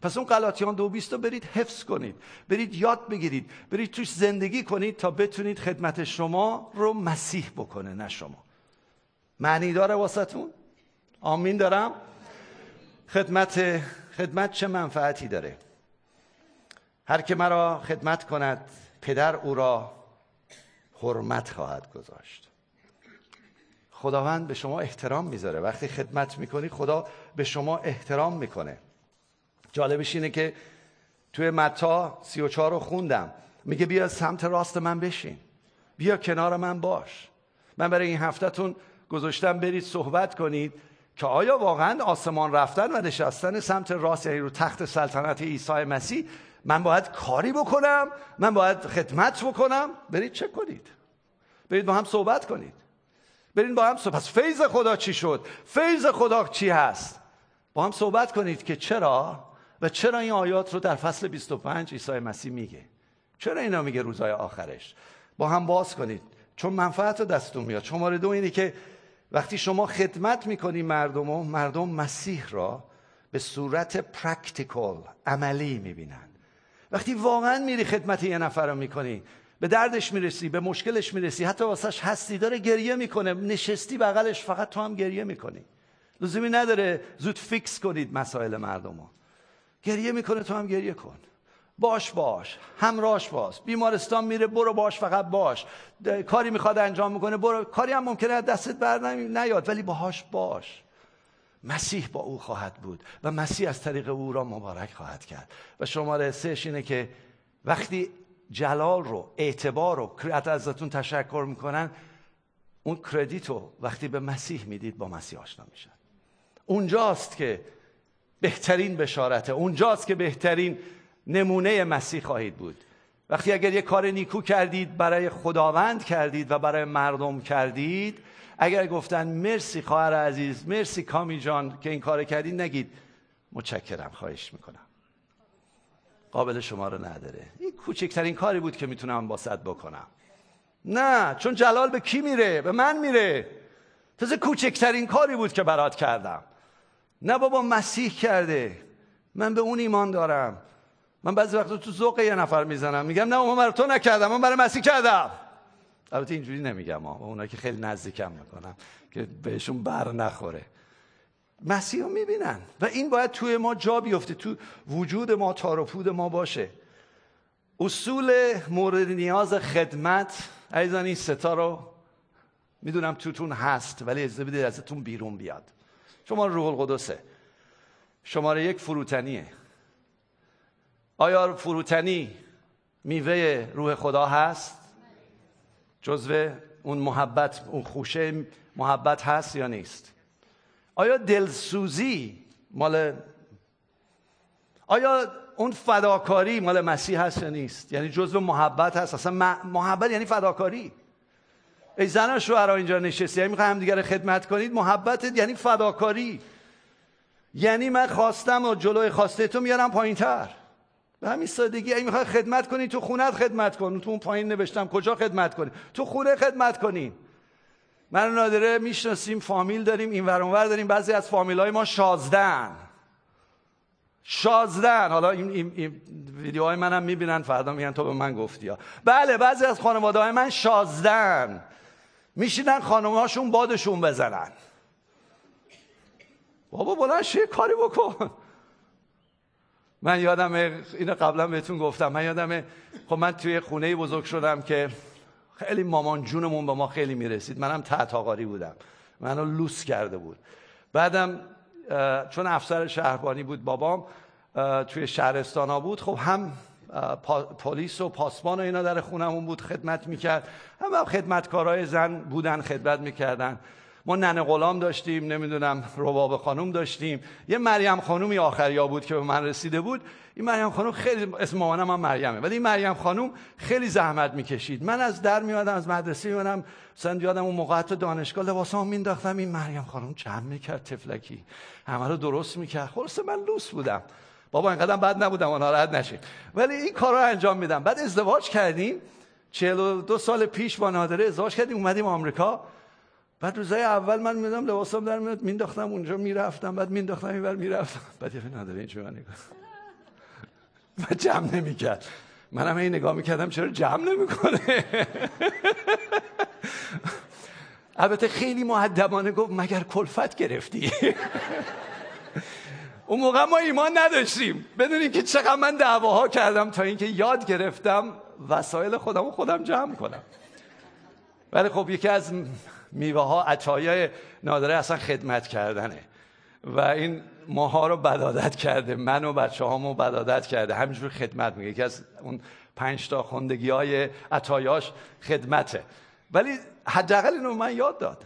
پس اون غلاطیان دو بیست رو برید حفظ کنید. برید یاد بگیرید. برید توش زندگی کنید تا بتونید خدمت شما رو مسیح بکنه نه شما. معنی داره واسهتون؟ آمین دارم؟ خدمت خدمت چه منفعتی داره؟ هر که مرا خدمت کند پدر او را حرمت خواهد گذاشت. خداوند به شما احترام می‌ذاره. وقتی خدمت می‌کنی خدا به شما احترام می‌کنه. جالبش اینه که توی متا سی و چهار رو خوندم. میگه بیا سمت راست من بشین. بیا کنار من باش. من برای این هفتهتون گذاشتم برید صحبت کنید که آیا واقعا آسمان رفتن و نشستن سمت راست یعنی رو تخت سلطنت عیسی مسیح من باید کاری بکنم من باید خدمت بکنم. برید چه کنید؟ برید با هم صحبت کنید. برید با هم صحبت پس فیض خدا چی شد؟ فیض خدا چی هست؟ با هم صحبت کنید که چرا و چرا این آیات رو در فصل 25 عیسی مسیح میگه. چرا اینا میگه روزای آخرش؟ با هم باز کنید. چون منفعت رو دستون میاد. شماره دو اینه که وقتی شما خدمت می‌کنی مردم و مردم مسیح را به صورت practical عملی می‌بینن. وقتی واقعا میری خدمت یه نفر رو می‌کنی به دردش می‌رسی به مشکلش می‌رسی حتی واسهش هستی داره گریه می‌کنه نشستی بغلش فقط تو هم گریه می‌کنی. لزومی نداره زود فیکس کنید مسائل مردم ها. گریه می‌کنه تو هم گریه کن. باش باش. همراش باش. بیمارستان میره برو باش فقط باش. کاری می‌خواد انجام می‌کنه برو. کاری هم ممکنه دستت بر نیاد ولی باهاش باش. مسیح با او خواهد بود و مسیح از طریق او را مبارک خواهد کرد. و شماره سهش اینه که وقتی جلال رو اعتبار رو ازتون تشکر می‌کنن اون کردیت رو وقتی به مسیح می‌دید با مسیح آشنا میشن. اونجاست که بهترین بشارته اونجاست که بهترین نمونه مسیح خواهید بود. وقتی اگر یه کار نیکو کردید برای خداوند کردید و برای مردم کردید اگر گفتن مرسی خواهر عزیز مرسی کامی جان که این کار کردید نگید. متشکرم خواهش می‌کنم. قابل شما رو نداره. این کوچکترین کاری بود که می‌تونم با صد بکنم. نه چون جلال به کی میره؟ به من میره. تازه کوچکترین کاری بود که برات کردم. نه بابا مسیح کرده. من به اون ایمان دارم. من بعضی وقتا تو ذوق یه نفر می‌زنم. میگم نه من برای تو نکردم من برای مسیح کردم. البته اینجوری نمیگم ها اونا که خیلی نزدیکم می‌کنم که بهشون بر نخوره. مسیح رو می‌بینن. و این باید توی ما جا بیفته تو وجود ما تار ما باشه. اصول مورد نیاز خدمت عزیزان این ستا رو می‌دونم توتون هست ولی اجازه بدید ازتون بیرون بیاد. شما روح القدسه. شماره یک فروتنیه. آیا فروتنی میوه روح خدا هست؟ جزو اون محبت اون خوشه محبت هست یا نیست؟ آیا دلسوزی مال آیا اون فداکاری مال مسیح هست یا نیست؟ یعنی جزو محبت هست. اصلا محبت یعنی فداکاری. ای زن شوهر اینجا نشستی. یعنی می‌خوای همدیگه خدمت کنید محبت یعنی فداکاری. یعنی من خواستم و جلوی خواسته تو میارم پایین تر به همین سادگی اگه می‌خوای خدمت کنی تو خونت خدمت کن. تو اون پایین نوشتم کجا خدمت کنی؟ تو خونه خدمت کنی. من نادره می‌شناسیم فامیل داریم این ور داریم. بعضی از فامیل های ما شازدن شازدن حالا این, این, این ویدیوهای منم می‌بینن فردا میگن تو به من گفتی ها. بله بعضی از خانواده های من شازدن میشینن خانمهاشون بادشون بزنن. بابا بلند یه کاری بکن. من یادم اینو قبلا بهتون گفتم. من یادم خب من توی خونه بزرگ شدم که خیلی مامان جونمون به ما خیلی می‌رسید. منم تحت بودم. منو لوس کرده بود. بعدم چون افسر شهربانی بود بابام توی شهرستان ها بود خب هم پلیس و پاسبان و اینا در خونمون بود خدمت می‌کرد. هم, هم خدمتکارای زن بودن خدمت می‌کردن. ما ننه غلام داشتیم نمی‌دونم رباب خانوم داشتیم. یه مریم خانومی آخریا بود که به من رسیده بود. این مریم خانوم خیلی اسم مامانم هم مریمه. ولی این مریم خانوم خیلی زحمت می‌کشید. من از در میادم از مدرسه میادم مثلا یادم اون موقع تو دانشگاه لباسام مینداختم این مریم خانوم جمع می‌کرد تفلکی همه رو درست می‌کرد. خلاص من لوس بودم. بابا اینقدر بد نبودم. و ناراحت نشید ولی این کار رو انجام میدم. بعد ازدواج کردیم. 42 سال پیش با نادره ازدواج کردیم. اومدیم آمریکا. بعد روزای اول من میدم لباسام در میاد مینداختم اونجا می‌رفتم بعد مینداختم اینور می‌رفتم. بعد یه نداره اینجا من نگاه و جمع نمی‌کرد. منم این نگاه می‌کردم چرا جمع نمی‌کنه؟ البته خیلی معدبانه گفت مگر کلفت گرفتی؟ اون موقع ما ایمان نداشتیم. بدونین که چقدر من دعواها کردم تا اینکه یاد گرفتم وسایل خودم خودم جمع کنم. ولی خب یکی از میوه ها عطایای نادره اصلا خدمت کردنه. و این ماها رو بدادت کرده من و بچه هامو بدادت کرده. همینجور خدمت میگه یکی از اون پنج تا خوندگی های عطایاش خدمته. ولی حداقل اینو من یاد داد.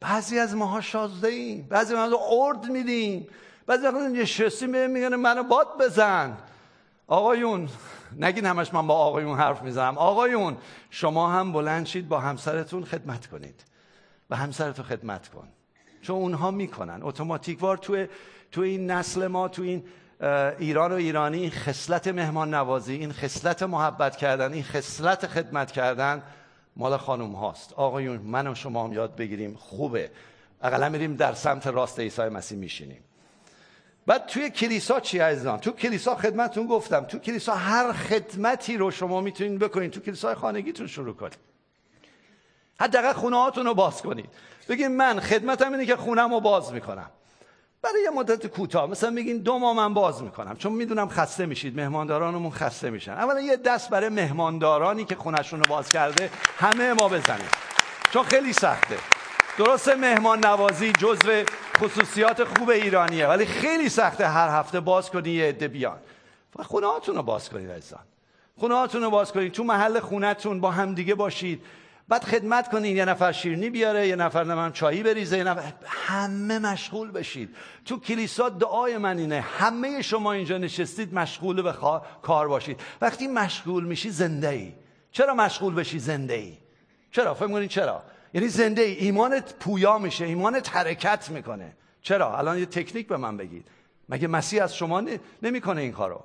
بعضی از ماها شازده ایم بعضی از ارد میدیم. بعضی وقتا نشستیم بهم میگن منو باد بزن. آقایون نگین همش من با آقایون حرف می‌زنم. آقایون شما هم بلند شید با همسرتون خدمت کنید. و همسرتو خدمت کن. چون اونها می‌کنن. اتوماتیک وار تو تو این نسل ما تو این ایران و ایرانی این خصلت مهمان نوازی این خصلت محبت کردن این خصلت خدمت کردن مال خانم هاست. آقایون من و شما هم یاد بگیریم. خوبه. اقلا میریم در سمت راست عیسی مسیح میشینیم. بعد توی کلیسا چی عزیزان؟ تو کلیسا خدمتتون گفتم. تو کلیسا هر خدمتی رو شما می‌تونید بکنید. تو کلیسای خانگیتون شروع کنید. حداقل خونه هاتون رو باز کنید. بگید من خدمتم اینه که خونم رو باز می‌کنم. برای یه مدت کوتاه مثلا میگین دو ماه من باز می‌کنم. چون می‌دونم خسته میشید مهماندارانمون خسته میشن. اولا یه دست برای مهماندارانی که خونشون رو باز کرده همه ما بزنیم. چون خیلی سخته. درست مهمان نوازی جزو خصوصیات خوب ایرانیه ولی خیلی سخته هر هفته باز کنی یه عده بیان. و خونه رو باز کنید عزیزان. خونه رو باز کنید. تو محل خونتون با همدیگه باشید. بعد خدمت کنین یه نفر شیرنی بیاره یه نفر نمیم چایی بریزه یه نفر همه مشغول بشید تو کلیسا دعای من اینه همه شما اینجا نشستید مشغول به کار باشید. وقتی مشغول میشی زنده ای چرا مشغول بشی زنده ای چرا؟ فهم کنید چرا؟ یعنی زنده ای ایمانت پویا میشه ایمانت حرکت می‌کنه. چرا؟ الان یه تکنیک به من بگید. مگه مسیح از شما نمی‌کنه این کارو؟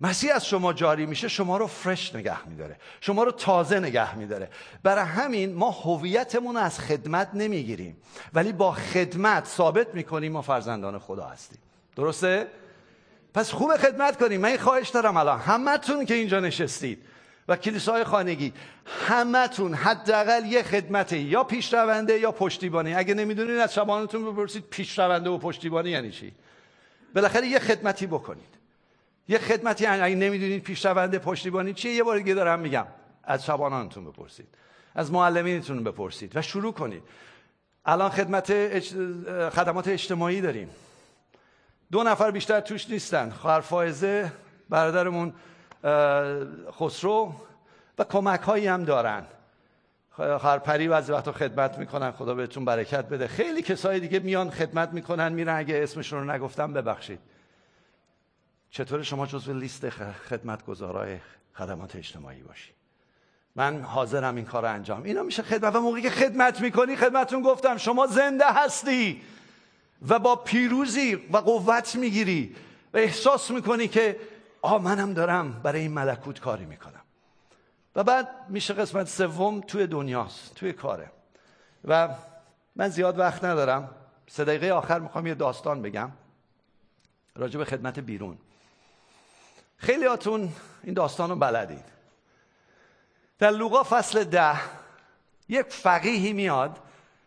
مسیح از شما جاری میشه شما رو فرش نگه میداره شما رو تازه نگه میداره. برای همین ما هویتمون از خدمت نمی‌گیریم ولی با خدمت ثابت می‌کنیم ما فرزندان خدا هستیم. درسته؟ پس خوب خدمت کنیم. من این خواهش دارم الان. همتون که اینجا نشستید و کلیسای خانگی همتون حداقل یه خدمت یا پیشرونده یا پشتیبانی. اگه نمی‌دونید از شبانتون بپرسید پیشرونده و پشتیبانی یعنی چی؟ بالاخره یه خدمتی بکنید. یه خدمتی اگه نمی‌دونید پیشرونده پشتیبانی چیه یه بار دیگه دارم میگم. از شبانانتون بپرسید. از معلمینتون بپرسید و شروع کنید. الان خدمت خدمات اجتماعی داریم. دو نفر بیشتر توش نیستن. خواهر فائزه برادرمون خسرو و کمک هایی هم دارن. خواهر پری بعضی وقتا خدمت می‌کنن. خدا بهتون برکت بده. خیلی کسای دیگه میان خدمت می‌کنن میرن. اگه اسمشون رو نگفتم ببخشید. چطور شما جزو لیست خدمتگزارای خدمات اجتماعی باشی؟ من حاضرم این کار رو انجام. اینا میشه خدمت. و موقعی که خدمت می‌کنی خدمتون گفتم شما زنده هستی و با پیروزی و قوت می‌گیری و احساس می‌کنی که آه منم دارم برای این ملکوت کاری می‌کنم. و بعد میشه قسمت سوم توی دنیاست توی کاره. و من زیاد وقت ندارم. سه دقیقه آخر می‌خوام یه داستان بگم. راجع به خدمت بیرون. خیلی هاتون این داستان رو بلدید. در لوقا فصل ده یک فقیهی میاد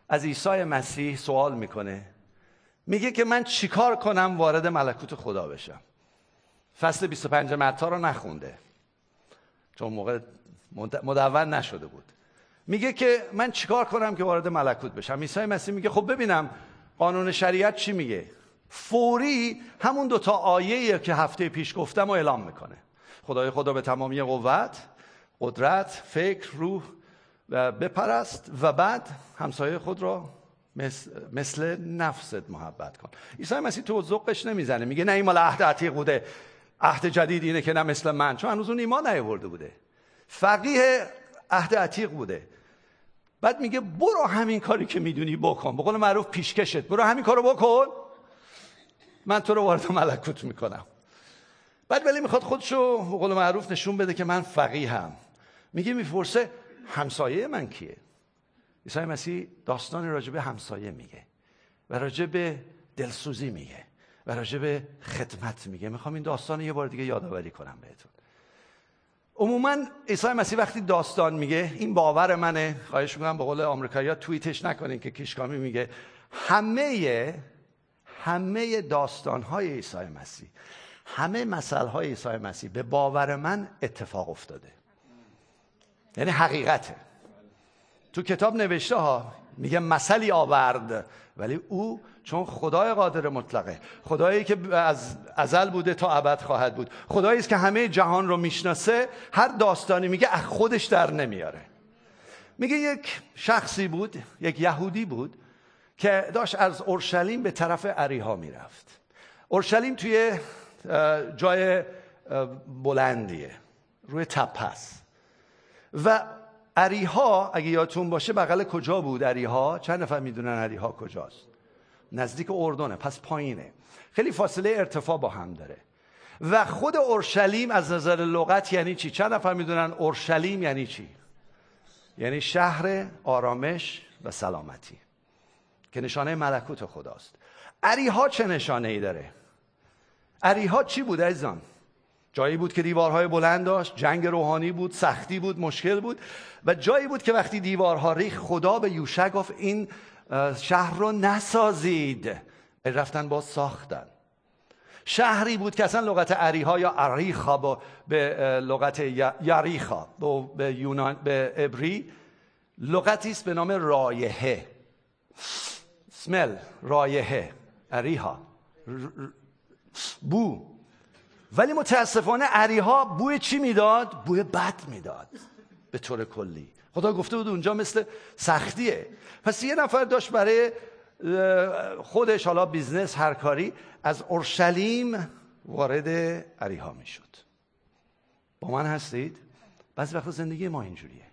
از عیسی مسیح سوال می‌کنه. میگه که من چیکار کنم وارد ملکوت خدا بشم؟ فصل 25 متا رو نخونده. چون موقع مدون نشده بود. میگه که من چیکار کنم که وارد ملکوت بشم؟ عیسی مسیح میگه خب ببینم قانون شریعت چی میگه؟ فوری همون دوتا آیه که هفته پیش گفتم و اعلام می‌کنه. خدای خدا به تمامی قوت قدرت فکر روح و بپرست و بعد همسایه خود را مثل, نفست محبت کن. عیسی مسیح تو ذوقش نمی‌زنه. میگه نه این مال عهد عتیق بوده. عهد جدید اینه که نه مثل من. چون هنوز اون ایمان نیاورده بوده. فقیه عهد عتیق بوده. بعد میگه برو همین کاری که می‌دونی بکن. به قول معروف پیشکشت. برو همین کارو بکن. من تو رو وارد ملکوت می‌کنم. بعد ولی می‌خواد خودشو قول معروف نشون بده که من فقیه هم میگه می‌پرسه همسایه من کیه؟ عیسی مسیح داستان راجب همسایه میگه و راجب دلسوزی میگه و راجب خدمت میگه. می‌خوام این داستان یه بار دیگه یادآوری کنم بهتون. عموما عیسی مسیح وقتی داستان میگه این باور منه خواهش می‌کنم به قول آمریکایی‌ها توییتش نکنین که کیشکامی میگه همه همه داستان های عیسی مسیح همه مسئله های عیسی مسیح به باور من اتفاق افتاده. یعنی حقیقته. تو کتاب نوشته ها میگه مثلی آورد ولی او چون خدای قادر مطلقه خدایی که از ازل بوده تا ابد خواهد بود خدایی است که همه جهان رو می‌شناسه هر داستانی میگه از خودش در نمیاره. میگه یک شخصی بود یک یهودی بود که داشت از اورشلیم به طرف عریها می‌رفت. اورشلیم توی جای بلندیه روی تپه است و عریها اگه یادتون باشه بغل کجا بود عریها؟ چند نفر می‌دونن عریها کجاست؟ نزدیک اردنه پس پایینه. خیلی فاصله ارتفاع با هم داره. و خود اورشلیم از نظر لغت یعنی چی؟ چند نفر می‌دونن اورشلیم یعنی چی؟ یعنی شهر آرامش و سلامتی. که نشانه ملکوت خداست. عریها چه نشانه ای داره؟ عریها چی بود عزیزان؟ جایی بود که دیوارهای بلند داشت جنگ روحانی بود سختی بود مشکل بود و جایی بود که وقتی دیوارها ریخ خدا به یوشع گفت این شهر رو نسازید. رفتن با ساختن. شهری بود که اصلا لغت عریها یا عریخا با به لغت یریحا به یونان به عبری لغتی است به نام رایحه. سمل رایحه. اریحا. بو. ولی متاسفانه اریحا بوی چی می‌داد؟ بوی بد می‌داد. به طور کلی. خدا گفته بود اونجا مثل سختیه. پس یه نفر داشت برای خودش حالا business هر کاری از اورشلیم وارد عریها می‌شد. با من هستید؟ بعضی وقتا زندگی ما اینجوریه.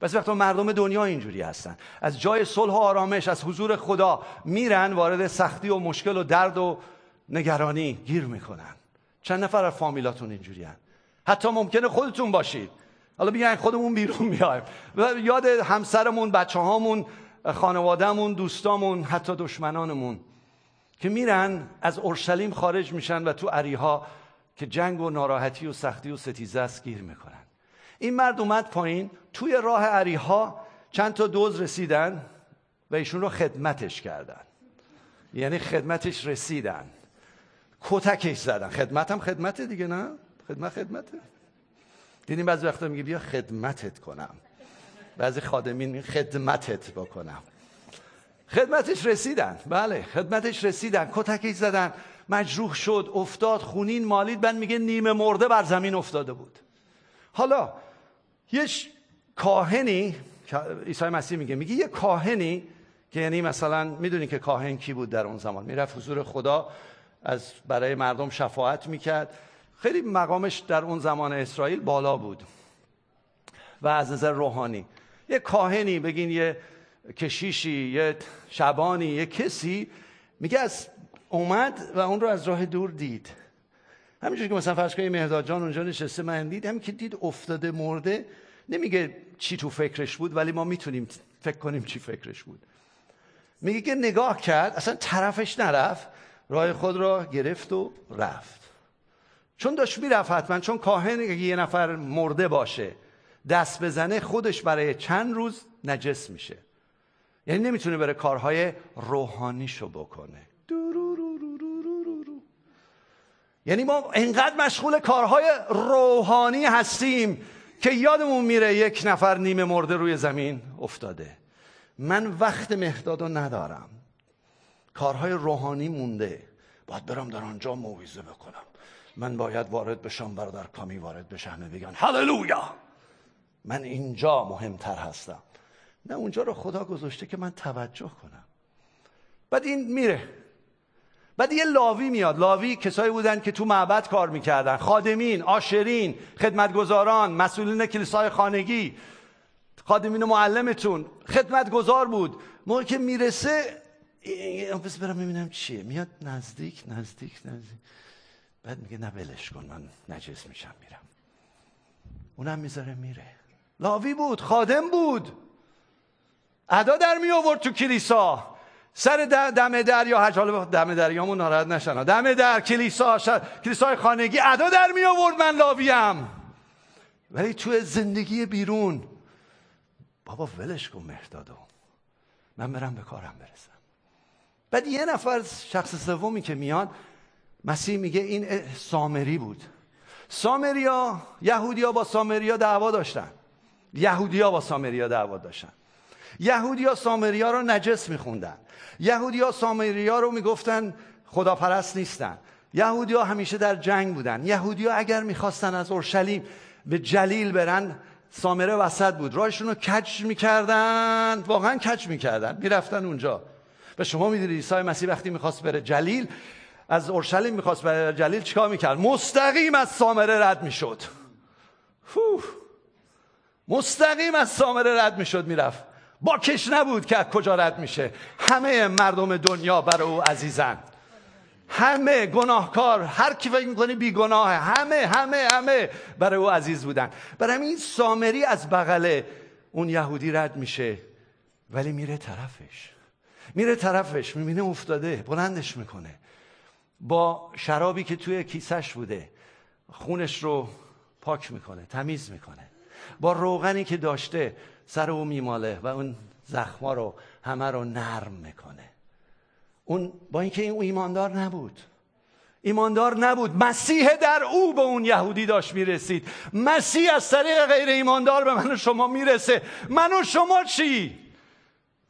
بعضی وقتا مردم دنیا اینجوری هستن. از جای صلح و آرامش از حضور خدا میرن وارد سختی و مشکل و درد و نگرانی گیر می‌کنن. چند نفر از فامیلاتون اینجوری هن. حتی ممکنه خودتون باشید. حالا بیاین خودمون بیرون میایم یاد همسرمون بچه هامون خانوادهمون دوستامون حتی دشمنانمون که میرن از اورشلیم خارج میشن و تو عریها که جنگ و ناراحتی و سختی و ستیزه است گیر می‌کنن. این مرد اومد پایین توی راه عریها چند تا دوز رسیدن و ایشون رو خدمتش کردن. یعنی خدمتش رسیدن. کتکش زدن. خدمت هم خدمت دیگه نه؟ خدمت خدمته. دیدیم بعضی وقتا میگه بیا خدمتت کنم. بعضی خادمین خدمتت بکنم. خدمتش رسیدن. بله خدمتش رسیدن. کتکش زدن. مجروح شد افتاد خونین مالید. بعد میگه نیمه مرده بر زمین افتاده بود. حالا یه کاهنی عیسی مسیح میگه میگه یه کاهنی که یعنی مثلا می‌دونی که کاهن کی بود در اون زمان. می‌رفت حضور خدا از برای مردم شفاعت می‌کرد. خیلی مقامش در اون زمان اسرائیل بالا بود و از نظر روحانی. یه کاهنی بگین یه کشیشی یه شبانی یه کسی میگه از اومد و اون رو از راه دور دید. همینجور که مثلا فرض کنید مهداد جان اونجا نشسته من دید همین که دید افتاده مرده. نمیگه چی تو فکرش بود ولی ما می‌تونیم فکر کنیم چی فکرش بود. میگه که نگاه کرد اصلا طرفش نرفت راه خود را گرفت و رفت. چون داشت می‌رفت حتما چون کاهن یه نفر مرده باشه دست بزنه خودش برای چند روز نجس میشه. یعنی نمی‌تونه بره کارهای روحانیشو بکنه. یعنی ما انقدر مشغول کارهای روحانی هستیم که یادمون میره یک نفر نیمه مرده روی زمین افتاده. من وقت مهداد رو ندارم. کارهای روحانی مونده. باید برم در آنجا موعظه بکنم. من باید وارد بشم برادر کامی وارد بشه همه بگن هللویا. من اینجا مهمتر هستم. نه اونجا رو خدا گذاشته که من توجه کنم. بعد این میره. بعد یه لاوی میاد. لاوی کسایی بودن که تو معبد کار می‌کردن. خادمین آشرین خدمتگزاران مسئولین کلیسای خانگی. خادمین و معلمتون. خدمتگزار بود. موقع که می‌رسه بس برم ببینم چیه. میاد نزدیک نزدیک نزدیک. بعد میگه نه ولش کن من نجس میشم میرم. اونم می‌ذاره میره. لاوی بود خادم بود. ادا در می آورد تو کلیسا. سر دم در یا حج حالا دم دریامون ناراحت نشن. دم در کلیسا کلیسای خانگی ادا در می آورد من لاویم. ولی تو زندگی بیرون بابا ولش کن مهدادو من برم به کارم برسم. بعد یه نفر شخص سومی که میاد مسیح میگه این سامری بود. سامریا یهودیا با سامریا دعوا داشتن. یهودیا با سامریا دعوا داشتن. یهودیا سامریا رو نجس میخوندن. یهودیا سامریا رو می‌گفتن خداپرست نیستن. یهودیا همیشه در جنگ بودن. یهودیا اگر می‌خواستن از اورشلیم به جلیل برن سامره وسط بود. راهشون رو کج می‌کردن. واقعا کج می‌کردن. می‌رفتن اونجا. و شما می‌دونید عیسی مسیح وقتی می‌خواست بره جلیل از اورشلیم می‌خواست بره جلیل چیکار می‌کرد؟ مستقیم از سامره رد می‌شد. مستقیم از سامره رد می‌شد می‌رفت. با کش نبود که از کجا رد میشه. همه مردم دنیا برای او عزیزن همه گناهکار هر کی فکر می‌کنی بیگناه همه همه همه برای او عزیز بودن برای این سامری از بغل اون یهودی رد میشه ولی میره طرفش. میره طرفش می‌بینه افتاده بلندش می‌کنه. با شرابی که توی کیسش بوده خونش رو پاک می‌کنه تمیز می‌کنه. با روغنی که داشته سر او میماله و اون زخما رو همه رو نرم می‌کنه. اون با اینکه این ایماندار نبود. ایماندار نبود. مسیح در او به اون یهودی داشت می‌رسید. مسیح از طریق غیر ایماندار به من و شما می‌رسه. من و شما چی؟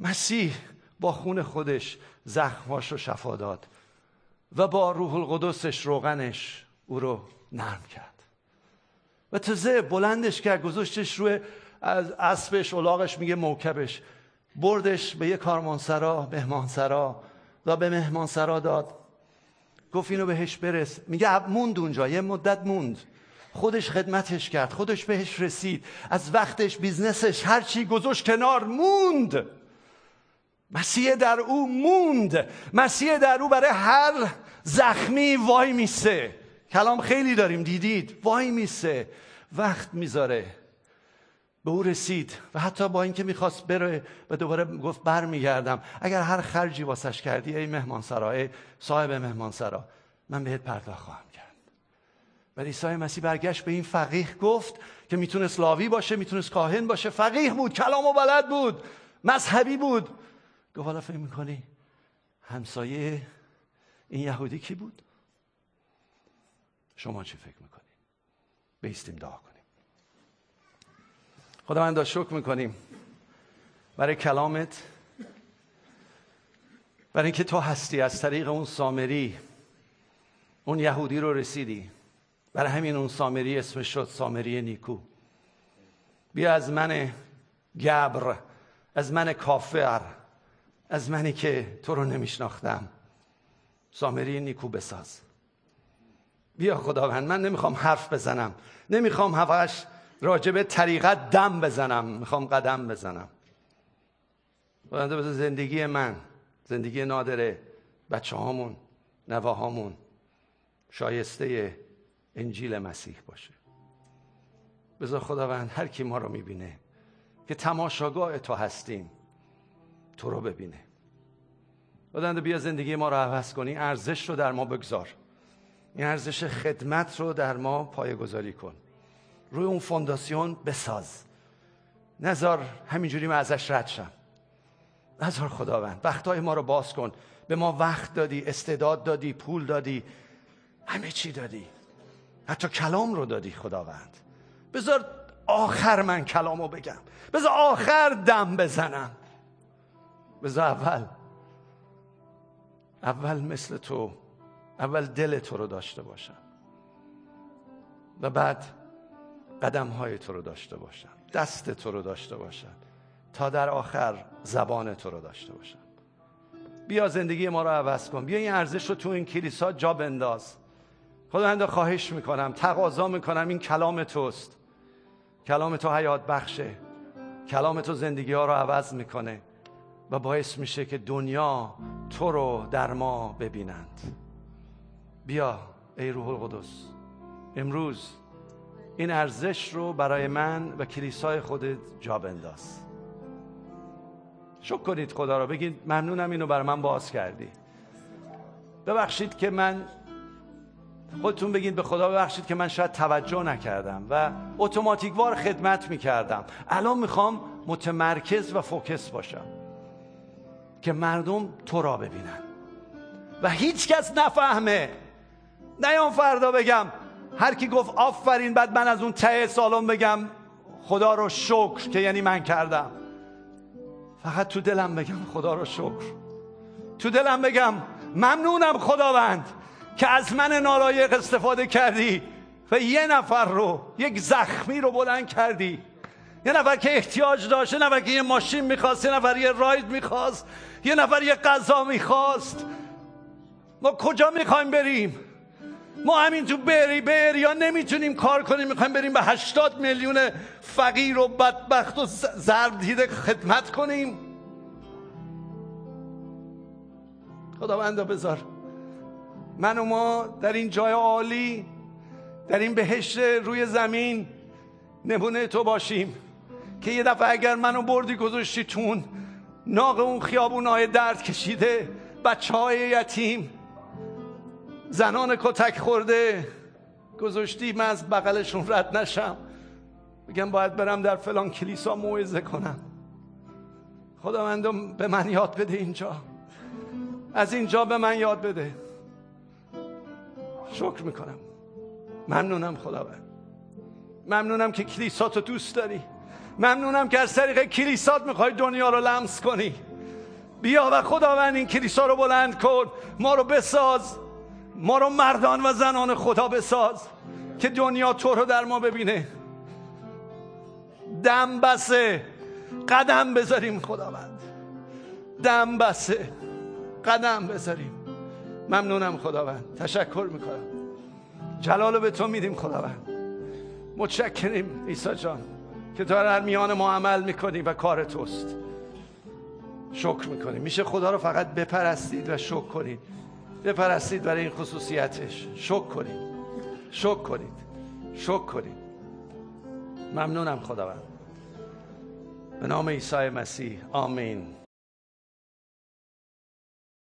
مسیح با خون خودش زخماش رو شفا داد و با روح القدسش روغنش او رو نرم کرد. و تازه بلندش کرد گذاشتش روی از اسبش الاغش میگه موکبش. بردش به یه کارمانسرا مهمانسرا و به مهمانسرا داد. گفت اینو بهش برس. میگه موند اونجا یه مدت موند. خودش خدمتش کرد خودش بهش رسید. از وقتش business ش هر چی گذاشت کنار موند. مسیح در او موند. مسیح در او برای هر زخمی وای میسه. کلام خیلی داریم دیدید؟ وای میسه. وقت می‌ذاره. به او رسید و حتی با اینکه می‌خواست بره و دوباره گفت برمیگردم. اگر هر خرجی واسش کردی ای مهمان سرا ای صاحب مهمان سرا من بهت پرداخت خواهم کرد. و عیسی مسیح برگشت به این فقیه گفت که می‌تونست لاوی باشه می‌تونست کاهن باشه. فقیه بود کلام و بلد بود مذهبی بود. گفت حالا فکر می‌کنی همسایه این یهودی کی بود؟ شما چی فکر می‌کنی؟ بیستیم دعا کنیم. خداوند شکر می‌کنیم. برای کلامت. برای اینکه تو هستی از طریق اون سامری. اون یهودی رو رسیدی. برای همین اون سامری اسمش شد سامری نیکو. بیا از من گبر از من کافر از منی که تو رو نمیشناختم. سامری نیکو بساز. بیا خداوند من نمی‌خوام حرف بزنم. نمی‌خوام هواش راجب طریقت دم بزنم. می‌خوام قدم بزنم. خداوند بذار زندگی من زندگی نادره بچه هامون نواهامون شایسته انجیل مسیح باشه. بذار خداوند هر کی ما رو می‌بینه که تماشاگاه تو هستیم تو رو ببینه. خداوند بیا زندگی ما رو عوض کنی ارزش رو در ما بگذار. این ارزش خدمت رو در ما پایگذاری کن. روی اون فونداسیون بساز. نظر همینجوری من ازش رد شم. نظر خداوند وقتهای ما رو باز کن. به ما وقت دادی استعداد دادی پول دادی همه چی دادی. حتی کلام رو دادی خداوند. بذار آخر من کلام رو بگم. بذار آخر دم بزنم. بذار اول اول مثل تو اول دل تو رو داشته باشم. و بعد قدم های تو رو داشته باشم دست تو رو داشته باشم تا در آخر زبان تو رو داشته باشم بیا زندگی ما رو عوض کن بیا این ارزش رو تو این کلیسا جا بنداز. خداوند خواهش می‌کنم تقاضا می‌کنم این کلام توست. کلام تو حیات بخشه. کلام تو زندگی ها رو عوض می‌کنه و باعث میشه که دنیا تو رو در ما ببینند. بیا ای روح القدس امروز این ارزش رو برای من و کلیسای خودت جا بنداز. شکر کنید خدا رو. بگید ممنونم اینو برای من باز کردی. ببخشید که من خودتون بگید به خدا ببخشید که من شاید توجه نکردم و اتوماتیکوار خدمت می‌کردم. الان می‌خوام متمرکز و فوکس باشم که مردم تو را ببینن. و هیچ کس نفهمه نیام فردا بگم. هر کی گفت آفرین بعد من از اون ته سالن بگم خدا رو شکر که یعنی من کردم. فقط تو دلم بگم خدا رو شکر. تو دلم بگم ممنونم خداوند که از من نالایق استفاده کردی و یه نفر رو یک زخمی رو بلند کردی. یه نفر که احتیاج داشت یه نفر که یه ماشین می‌خواست یه نفر یه راید می‌خواست یه نفر یه غذا می‌خواست. ما کجا می‌خوایم بریم؟ ما همین تو بری بری یا نمی‌تونیم کار کنیم می‌خوایم بریم به هشتاد میلیون فقیر و بدبخت و زرد دیده خدمت کنیم. خداوندا بذار. من و ما در این جای عالی در این بهشت روی زمین نمونه تو باشیم که یه دفعه اگر منو بردی گذاشتی تون ناق اون خیابون های درد کشیده بچه های یتیم زنان کتک خورده. گذاشتی من از بغلشون رد نشم. بگم باید برم در فلان کلیسا موعظه کنم. خداوندم به من یاد بده اینجا. از اینجا به من یاد بده. شکر می‌کنم. ممنونم خداوند. ممنونم که کلیساتو دوست داری. ممنونم که از طریق کلیسات می‌خوای دنیا رو لمس کنی. بیا و خداوند این کلیسا رو بلند کن. ما رو بساز. ما رو مردان و زنان خدا بساز که دنیا تو رو در ما ببینه. دم بسه. قدم بذاریم خداوند. دم بسه. قدم بذاریم. ممنونم خداوند. تشکر می‌کنم. جلال به تو میدیم خداوند. متشکریم عیسی جان که تو در میان ما عمل می‌کنی و کار توست. شکر می‌کنیم. میشه خدا رو فقط بپرستید و شکر کنید. بپرستید برای این خصوصیتش. شکر کنید. شکر کنید. شکر کنید. ممنونم خداوند. به نام عیسی مسیح. آمین.